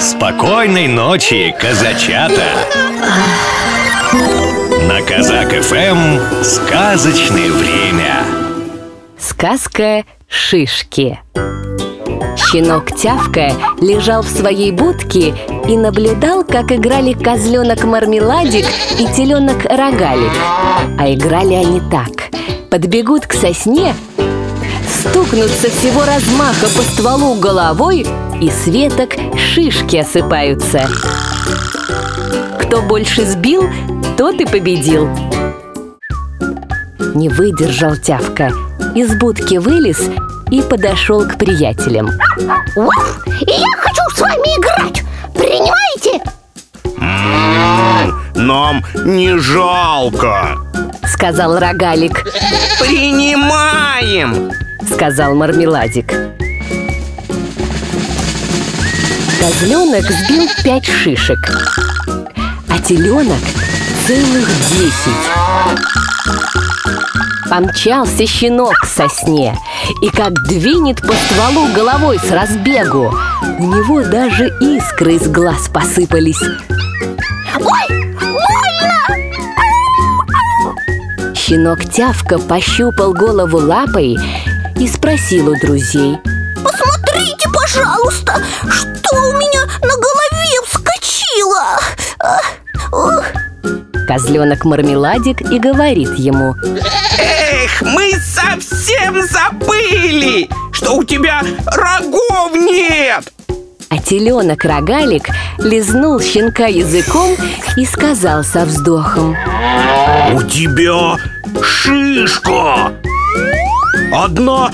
Спокойной ночи, казачата! На Казак ФМ сказочное время. Сказка «Шишки» Щенок Тявка лежал в своей будке и наблюдал, как играли козленок Мармеладик и теленок Рогалик. А играли они так. Подбегут к сосне, стукнут со всего размаха по стволу головой, и с веток шишки осыпаются. Кто больше сбил, тот и победил. Не выдержал Тявка, из будки вылез и подошел к приятелям. Уф, я хочу с вами играть! Принимаете? Нам не жалко Сказал Рогалик, Принимаем! сказал Мармеладик. Козленок сбил пять шишек, а теленок целых десять. Помчался щенок к сосне И как двинет по стволу головой с разбегу У него даже искры из глаз посыпались Ой, Щенок Тявка пощупал голову лапой И спросил у друзей Посмотрите, пожалуйста, что у меня на голове вскочило! А, ух, Козленок Мармеладик и говорит ему Эх, мы совсем забыли, что у тебя рогов нет! А теленок Рогалик лизнул щенка языком и сказал со вздохом У тебя шишка! Одна,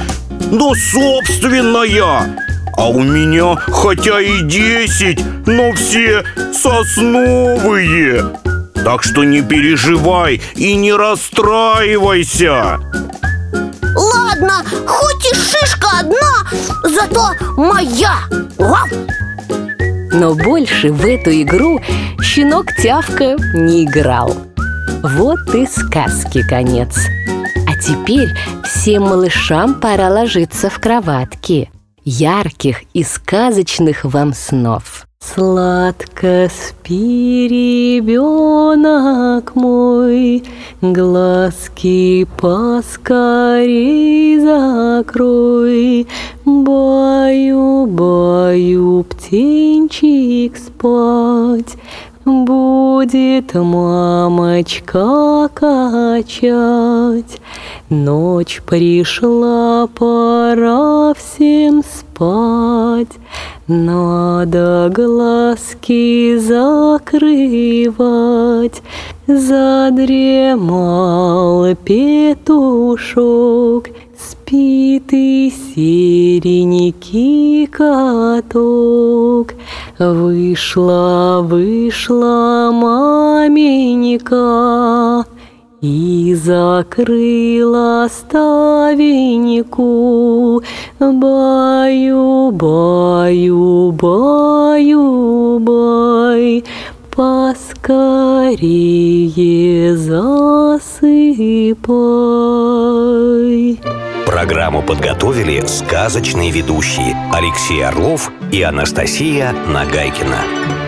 но собственная. А у меня хотя и десять, но все сосновые. Так что не переживай и не расстраивайся. Ладно, хоть и шишка одна, зато моя! Вау! Но больше в эту игру щенок Тявка не играл Вот и сказки конец. А теперь всем малышам пора ложиться в кроватки. Ярких и сказочных вам снов. Сладко спи, ребенок мой, Глазки поскорей закрой. Баю, баю, птенчик спать, Будет мамочка качать. Ночь пришла, пора всем спать. Надо глазки закрывать. Задремал петушок, Спит и серенький каток. Вышла, вышла маменька и закрыла ставеньку. Баю, баю, баю, бай, поскорее засыпай. Программу подготовили сказочные ведущие Алексей Орлов и Анастасия Нагайкина.